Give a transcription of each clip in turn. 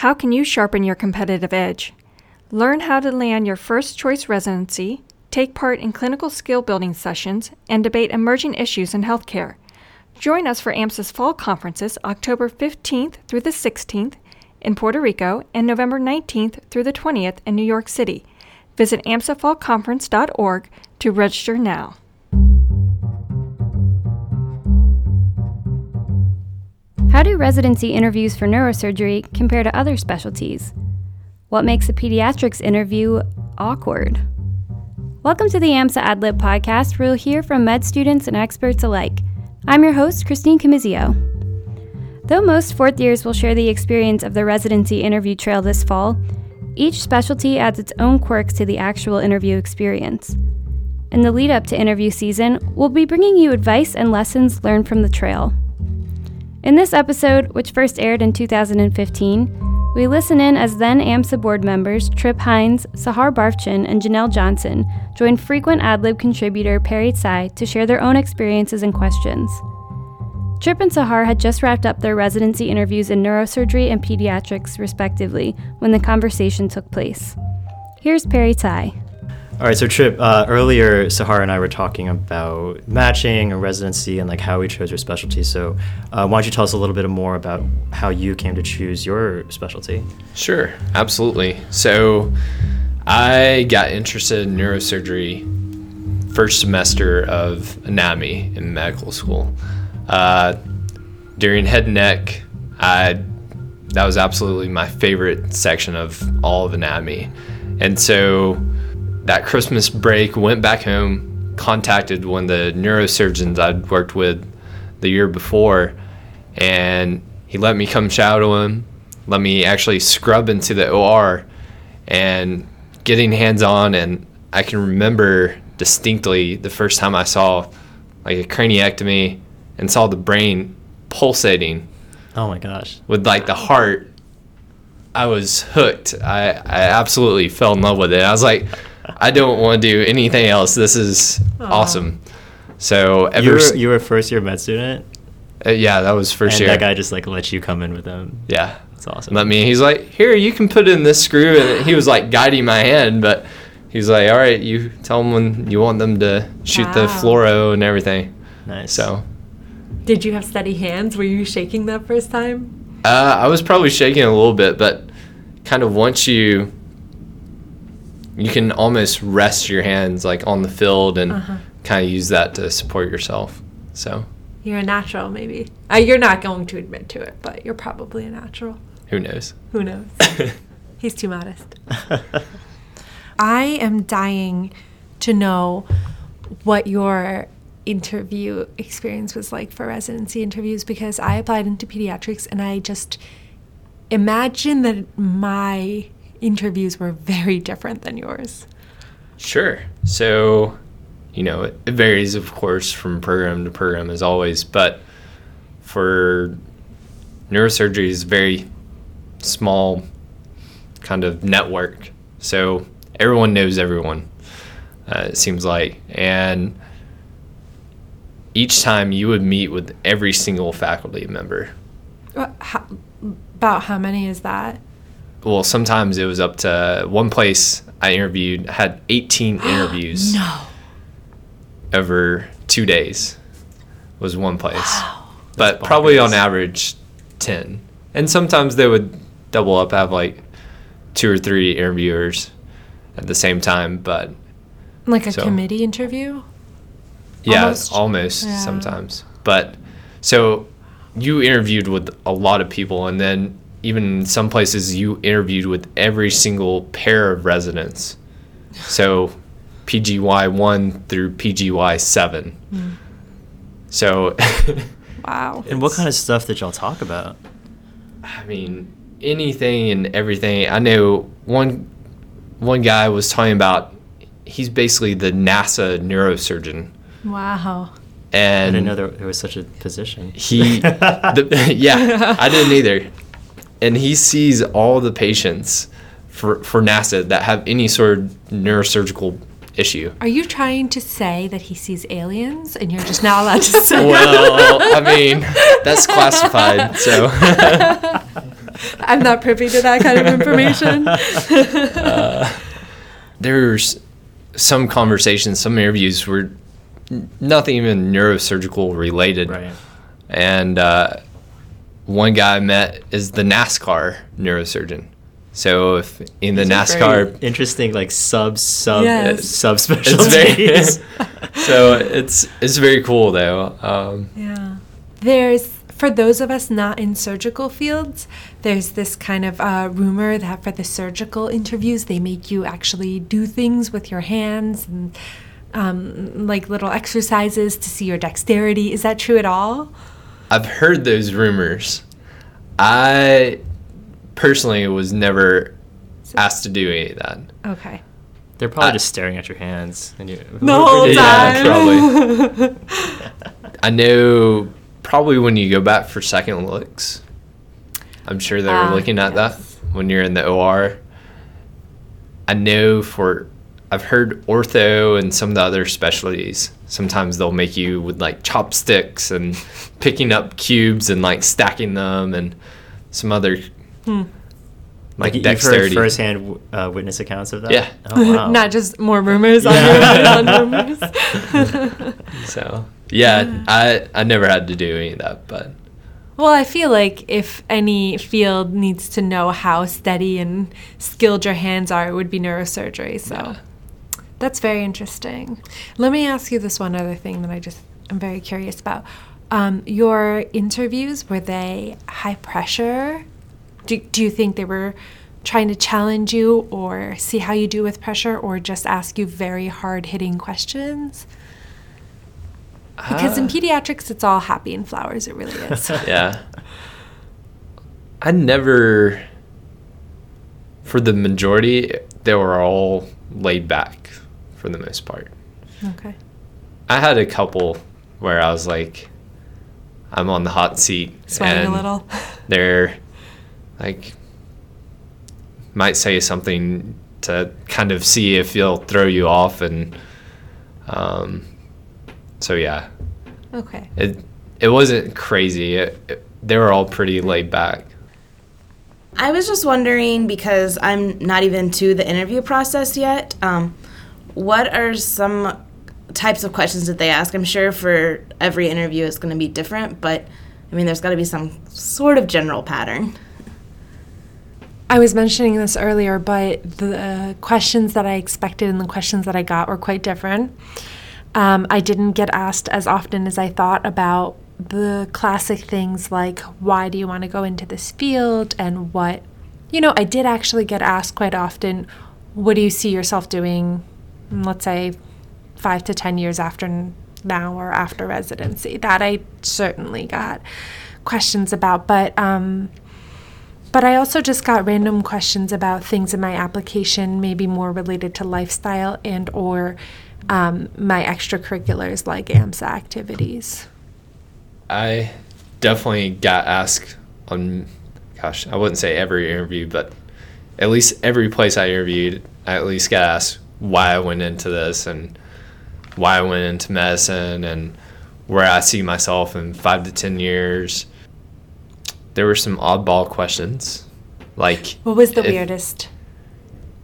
How can you sharpen your competitive edge? Learn how to land your first choice residency, take part in clinical skill building sessions, and debate emerging issues in healthcare. Join us for AMSA's fall conferences October 15th through the 16th in Puerto Rico and November 19th through the 20th in New York City. Visit amsafallconference.org to register now. How do residency interviews for neurosurgery compare to other specialties? What makes a pediatrics interview awkward? Welcome to the AMSA AdLib podcast, where you'll hear from med students and experts alike. I'm your host, Christine Camizio. Though most fourth years will share the experience of the residency interview trail this fall, each specialty adds its own quirks to the actual interview experience. In the lead up to interview season, we'll be bringing you advice and lessons learned from the trail. In this episode, which first aired in 2015, we listen in as then AMSA board members Trip Hines, Sahar Barfchin, and Janelle Johnson join frequent AdLib contributor Perry Tsai to share their own experiences and questions. Trip and Sahar had just wrapped up their residency interviews in neurosurgery and pediatrics, respectively, when the conversation took place. Here's Perry Tsai. All right, so Trip, uh, earlier Sahara and I were talking about matching and residency and like how we chose your specialty. So uh, why don't you tell us a little bit more about how you came to choose your specialty? Sure, absolutely. So I got interested in neurosurgery first semester of anatomy in medical school. Uh, during head and neck, I that was absolutely my favorite section of all of anatomy, and so that Christmas break, went back home, contacted one of the neurosurgeons I'd worked with the year before, and he let me come shadow him, let me actually scrub into the OR, and getting hands on. And I can remember distinctly the first time I saw like a craniectomy and saw the brain pulsating. Oh my gosh. With like the heart. I was hooked. I, I absolutely fell in love with it. I was like, I don't want to do anything else. This is Aww. awesome. So ever you were, you were a first year med student. Uh, yeah, that was first and year. That guy just like let you come in with him. Yeah, that's awesome. Let me. He's like, here, you can put in this screw, and he was like guiding my hand, but he's like, all right, you tell them when you want them to shoot wow. the fluoro and everything. Nice. So. Did you have steady hands? Were you shaking that first time? Uh, I was probably shaking a little bit, but kind of once you you can almost rest your hands like on the field and uh-huh. kind of use that to support yourself. So you're a natural, maybe. Uh, you're not going to admit to it, but you're probably a natural. Who knows? Who knows? He's too modest. I am dying to know what your interview experience was like for residency interviews because I applied into pediatrics and I just imagine that my interviews were very different than yours. Sure. So, you know, it varies, of course, from program to program as always, but for neurosurgery is very small kind of network. So everyone knows everyone, uh, it seems like. And each time you would meet with every single faculty member. How, about how many is that? Well, sometimes it was up to one place I interviewed had 18 interviews. no. Over two days was one place. Wow. But probably on average 10. And sometimes they would double up, have like two or three interviewers at the same time. But like a so, committee interview? Yeah, almost, almost yeah. sometimes. But so you interviewed with a lot of people and then even some places you interviewed with every single pair of residents. So PGY 1 through PGY 7. Mm. So. wow. And what kind of stuff did y'all talk about? I mean, anything and everything. I know one one guy was talking about he's basically the NASA neurosurgeon. Wow. And I didn't know there, there was such a position. He, the, yeah, I didn't either and he sees all the patients for, for NASA that have any sort of neurosurgical issue. Are you trying to say that he sees aliens and you're just not allowed to say? That? Well, I mean, that's classified, so. I'm not privy to that kind of information. There's some conversations, some interviews were nothing even neurosurgical related. Right. And uh, one guy I met is the NASCAR neurosurgeon. So if in the NASCAR, Very interesting, like sub sub Yes. sub it's very specialties. so it's it's very cool though. Um, Yeah. There's, for those of us not in surgical fields, there's this kind of uh, rumor that for the surgical interviews, they make you actually do things with your hands and um, like little exercises to see your dexterity. Is that true at all? I've heard those rumors. I personally was never asked to do any of that. Okay. They're probably I- just staring at your hands and you. The whole Yeah, time. probably. I know probably when you go back for second looks, I'm sure they're Ah, looking at yes. that when you're in the OR. I know for I've heard ortho and some of the other specialties. Sometimes they'll make you with like chopsticks and picking up cubes and like stacking them and some other Hmm. like Like you've heard dexterity. firsthand uh, witness accounts of that. Yeah. Oh, wow. Not just more rumors Yeah. rumors on rumors. So yeah, I I never had to do any of that, but Well, I feel like if any field needs to know how steady and skilled your hands are, it would be neurosurgery. So Yeah. That's very interesting. Let me ask you this one other thing that I just am very curious about. Um, your interviews were they high pressure? Do, do you think they were trying to challenge you or see how you do with pressure or just ask you very hard hitting questions? Because in Uh, pediatrics, it's all happy and flowers. It really is. yeah. I never, for the majority, they were all laid back for the most part. okay. I had a couple where I was like, I'm on the hot seat. Sweating a little. They're like, might say something to kind of see if he'll throw you off. And um, so, yeah, Okay. it, it wasn't crazy. It, it, they were all pretty laid back. I was just wondering because I'm not even to the interview process yet. Um, what are some types of questions that they ask? I'm sure for every interview it's going to be different, but I mean, there's got to be some sort of general pattern. I was mentioning this earlier, but the questions that I expected and the questions that I got were quite different. Um, I didn't get asked as often as I thought about the classic things like why do you want to go into this field and what, you know, I did actually get asked quite often, what do you see yourself doing, let's say, five to 10 years after now or after residency? That I certainly got questions about, but, um, but I also just got random questions about things in my application, maybe more related to lifestyle and or um, my extracurriculars like AMSA activities. I definitely got asked on, gosh, I wouldn't say every interview, but at least every place I interviewed, I at least got asked why I went into this and why I went into medicine and where I see myself in five to 10 years. There were some oddball questions. Like, What was the if- weirdest?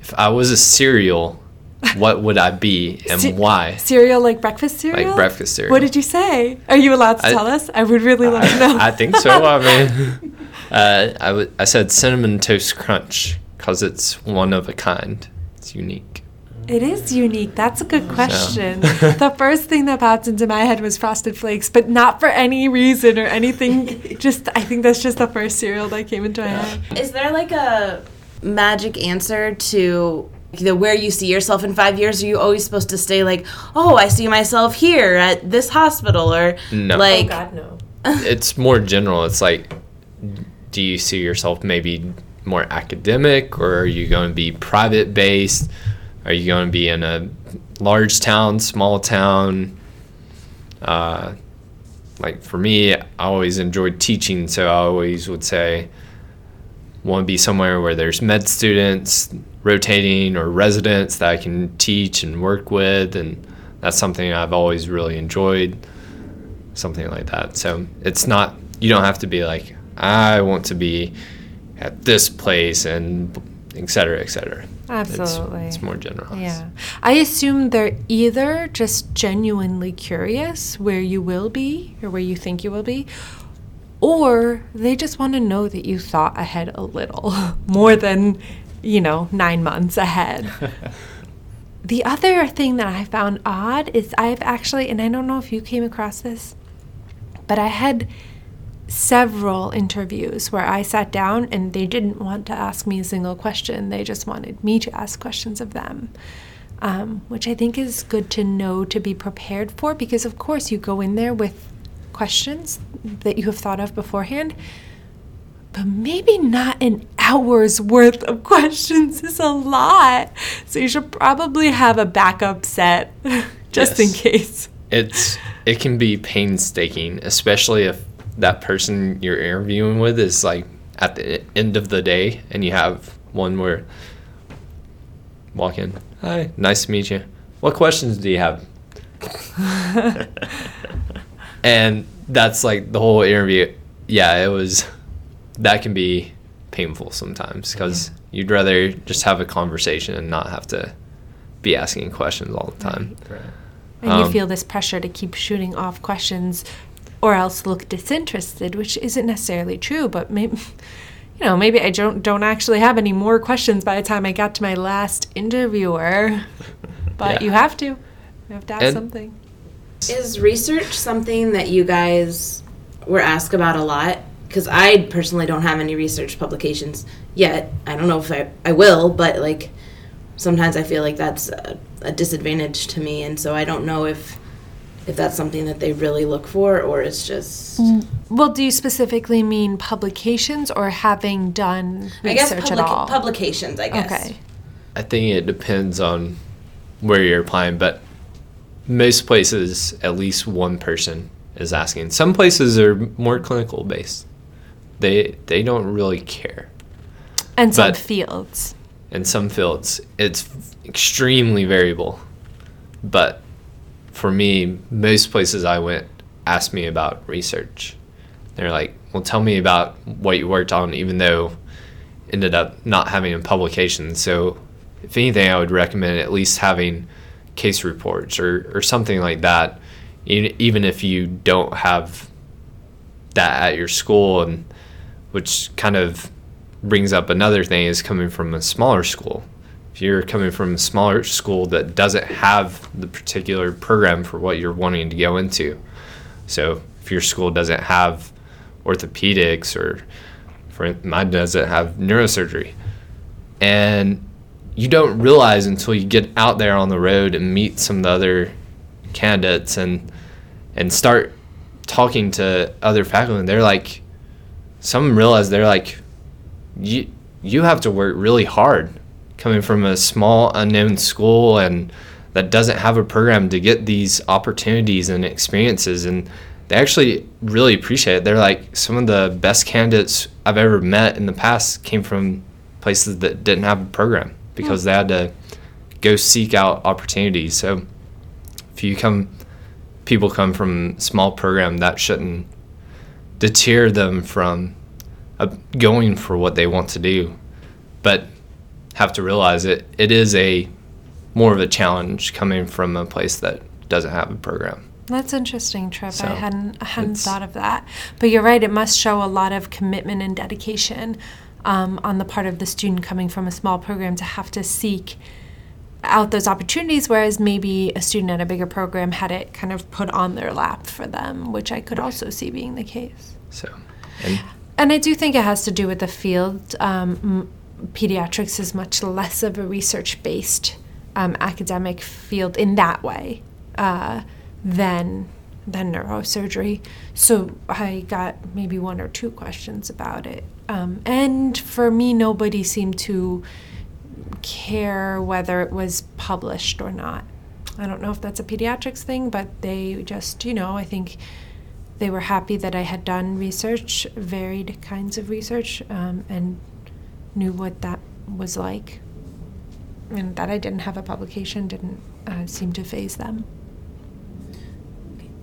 If I was a cereal, what would I be and Ce- why? Cereal like breakfast cereal? Like breakfast cereal. What did you say? Are you allowed to I- tell us? I would really love to know. I, I think so. I mean, uh, I, w- I said cinnamon toast crunch because it's one of a kind. It's unique. It is unique. That's a good question. the first thing that popped into my head was Frosted Flakes, but not for any reason or anything. Just, I think that's just the first cereal that came into my head. Is there like a magic answer to the where you see yourself in five years? Are you always supposed to stay like, oh, I see myself here at this hospital, or No. like, oh, no. It's more general. It's like, do you see yourself maybe more academic or are you going to be private based? Are you going to be in a large town, small town? Uh, like for me, I always enjoyed teaching, so I always would say, want to be somewhere where there's med students rotating or residents that I can teach and work with, and that's something I've always really enjoyed. Something like that. So it's not you don't have to be like I want to be at this place and et cetera, et cetera. Absolutely. It's, it's more generalized. Yeah. I assume they're either just genuinely curious where you will be or where you think you will be, or they just want to know that you thought ahead a little more than, you know, nine months ahead. the other thing that I found odd is I've actually, and I don't know if you came across this, but I had several interviews where I sat down and they didn't want to ask me a single question. They just wanted me to ask questions of them, um, which I think is good to know to be prepared for because, of course, you go in there with questions that you have thought of beforehand. But maybe not an hour's worth of questions is a lot. So you should probably have a backup set just in case. It's it can be painstaking, especially if that person you're interviewing with is like at the end of the day and you have one where walk in. Hi, nice to meet you. What questions do you have? and that's like the whole interview. Yeah, it was that can be painful sometimes because you'd rather just have a conversation and not have to be asking questions all the time. And you Um, feel this pressure to keep shooting off questions or else look disinterested, which isn't necessarily true, but maybe you know, maybe I don't don't actually have any more questions by the time I got to my last interviewer. But Yeah. you have to. You have to have And- something. Is research something that you guys were asked about a lot? Because I personally don't have any research publications yet. I don't know if I, I will, but like sometimes I feel like that's a, a disadvantage to me, and so I don't know if if that's something that they really look for or it's just. Mm. Well, do you specifically mean publications or having done I guess research at all? publications. I guess. Okay. I think it depends on where you're applying, but most places, at least one person is asking. Some places are more clinical based. They they don't really care. And some But- fields. In some fields, it's extremely variable. But for me, most places I went asked me about research. They're like, "Well, tell me about what you worked on," even though ended up not having a publication. So, if anything, I would recommend at least having case reports or, or something like that, even, if you don't have that at your school. And which kind of brings up another thing is coming from a smaller school. If you're coming from a smaller school that doesn't have the particular program for what you're wanting to go into, so if your school doesn't have orthopedics or for mine doesn't have neurosurgery, and you don't realize until you get out there on the road and meet some of the other candidates and and start talking to other faculty, and they're like, some realize they're like, you you have to work really hard coming from a small unknown school and that doesn't have a program to get these opportunities and experiences and they actually really appreciate it. They're like some of the best candidates I've ever met in the past came from places that didn't have a program because they had to go seek out opportunities. So if you come people come from small program that shouldn't deter them from uh, going for what they want to do but have to realize it it is a more of a challenge coming from a place that doesn't have a program That's interesting, Trip. So, I hadn't I hadn't thought of that. But you're right. It must show a lot of commitment and dedication um, on the part of the student coming from a small program to have to seek out those opportunities, whereas maybe a student at a bigger program had it kind of put on their lap for them, which I could also see being the case. so and And I do think it has to do with the field. Um, pediatrics is much less of a research based um, academic field in that way uh, than than neurosurgery. So I got maybe one or two questions about it. Um, and for me, nobody seemed to care whether it was published or not. I don't know if that's a pediatrics thing, but they just, you know, I think they were happy that I had done research, varied kinds of research, um, and knew what that was like. And that I didn't have a publication didn't uh, seem to faze them.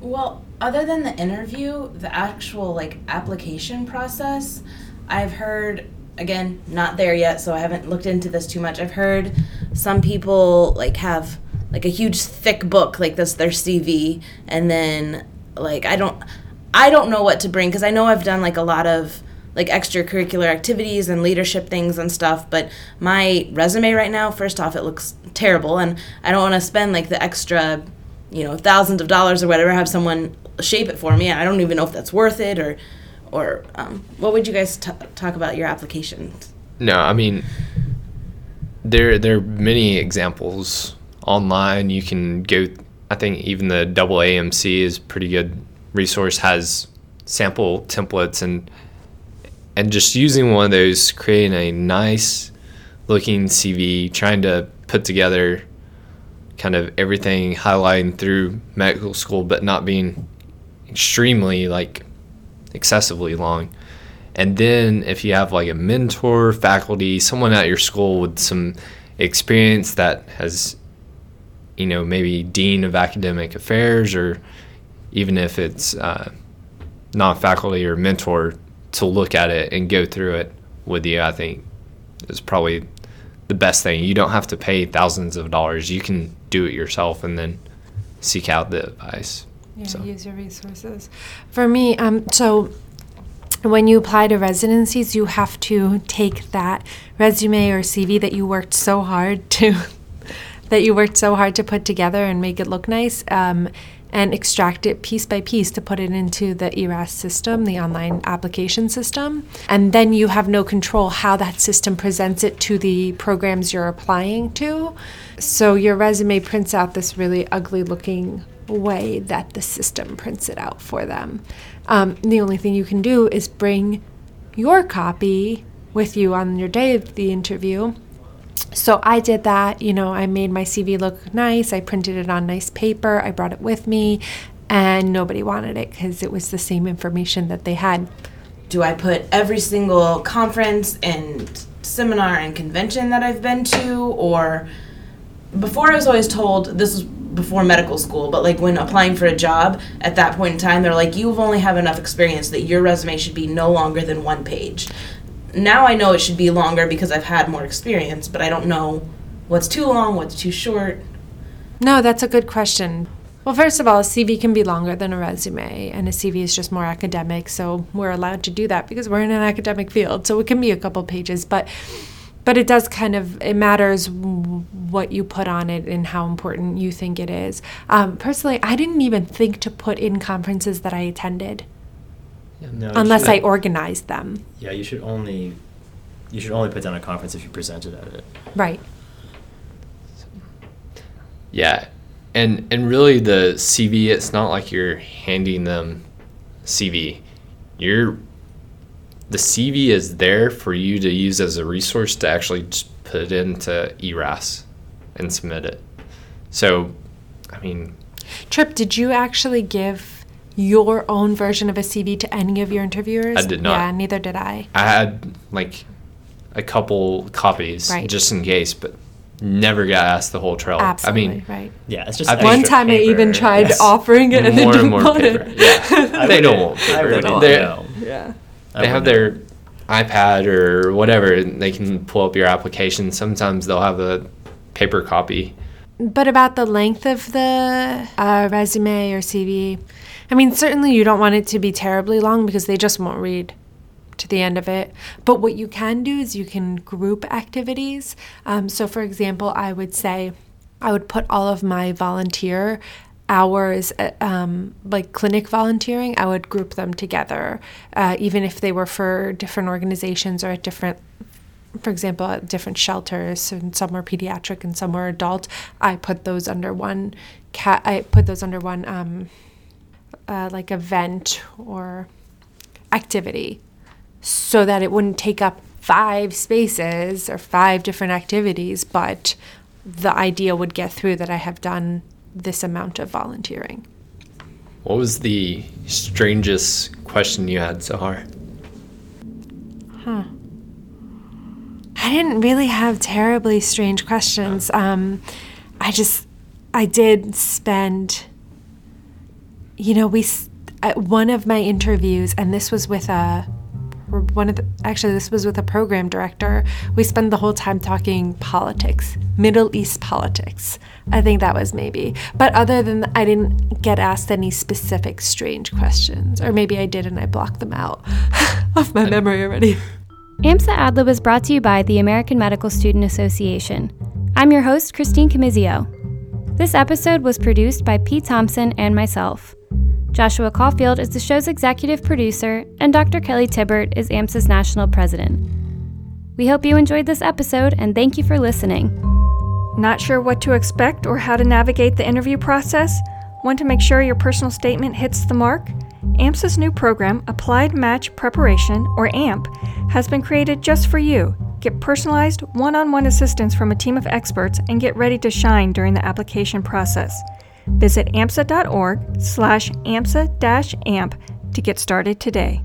Well, other than the interview, the actual like application process, I've heard again, not there yet, so I haven't looked into this too much. I've heard some people like have like a huge thick book like this their CV and then like I don't I don't know what to bring because I know I've done like a lot of like extracurricular activities and leadership things and stuff, but my resume right now, first off, it looks terrible and I don't want to spend like the extra, you know, thousands of dollars or whatever have someone shape it for me. I don't even know if that's worth it or or um, what would you guys t- talk about your applications? No, I mean there there are many examples online. You can go. I think even the double AMC is pretty good resource. Has sample templates and and just using one of those, creating a nice looking CV, trying to put together kind of everything highlighting through medical school, but not being extremely like excessively long. And then if you have like a mentor, faculty, someone at your school with some experience that has, you know, maybe dean of academic affairs, or even if it's uh, not faculty or mentor, to look at it and go through it with you, I think is probably the best thing. You don't have to pay thousands of dollars. You can do it yourself and then seek out the advice. Yeah, So- use your resources. For me, um, so when you apply to residencies, you have to take that resume or CV that you worked so hard to that you worked so hard to put together and make it look nice, um, and extract it piece by piece to put it into the ERAS system, the online application system, and then you have no control how that system presents it to the programs you're applying to. So your resume prints out this really ugly looking way that the system prints it out for them. Um, the only thing you can do is bring your copy with you on your day of the interview. So I did that. You know, I made my CV look nice. I printed it on nice paper. I brought it with me, and nobody wanted it because it was the same information that they had. do I put every single conference and seminar and convention that I've been to or before I was always told this was before medical school, but like when applying for a job at that point in time, they're like, you've only have enough experience that your resume should be no longer than one page. Now I know it should be longer because I've had more experience, but I don't know what's too long, what's too short. No, that's a good question. Well, first of all, a CV can be longer than a resume, and a CV is just more academic, so we're allowed to do that because we're in an academic field. So it can be a couple pages, but but it does kind of it matters what you put on it and how important you think it is. Um, personally, I didn't even think to put in conferences that I attended No, unless should- I organized them. Yeah, you should only you should only put down a conference if you presented at it. Right. Yeah, and and really the CV, it's not like you're handing them CV. You're the CV is there for you to use as a resource to actually just put it into ERAS and submit it. So, I mean, Trip, did you actually give your own version of a CV to any of your interviewers? I did not. Yeah, neither did I. I had like a couple copies Right. just in case, but never got asked the whole trail. Absolutely I mean, right. Yeah, it's just I've- One extra time I even tried Yes. offering it and they more didn't and more want paper. it. Yeah, they don't wouldn't- want I paper. wouldn't know. Yeah. I they have wouldn't. their iPad or whatever, and they can pull up your application. Sometimes they'll have a paper copy. But about the length of the uh, resume or CV, I mean, certainly you don't want it to be terribly long because they just won't read to the end of it. But what you can do is you can group activities. Um, so, for example, I would say I would put all of my volunteer hours, uh, um, like clinic volunteering, I would group them together, uh, even if they were for different organizations or at different for example, at different shelters, and some were pediatric and some were adult. I put those under one cat. I put those under one um, uh, like event or activity, so that it wouldn't take up five spaces or five different activities, but the idea would get through that I have done this amount of volunteering. What was the strangest question you had, Sahar? Huh. I didn't really have terribly strange questions. Um, I just, I did spend, you know, we, at one of my interviews, and this was with a, one of the, actually this was with a program director. We spent the whole time talking politics, Middle East politics. I think that was maybe. But other than that, I didn't get asked any specific strange questions, or maybe I did and I blocked them out of my memory already. AMSA AdLib is brought to you by the American Medical Student Association. I'm your host, Christine Camizio. This episode was produced by Pete Thompson and myself. Joshua Caulfield is the show's executive producer, and Dr. Kelly Tibbert is AMSA's national president. We hope you enjoyed this episode and thank you for listening. Not sure what to expect or how to navigate the interview process? Want to make sure your personal statement hits the mark? AMSA's new program, Applied Match Preparation, or AMP, has been created just for you. Get personalized, one on one assistance from a team of experts and get ready to shine during the application process. Visit amsa.org slash amsa-amp to get started today.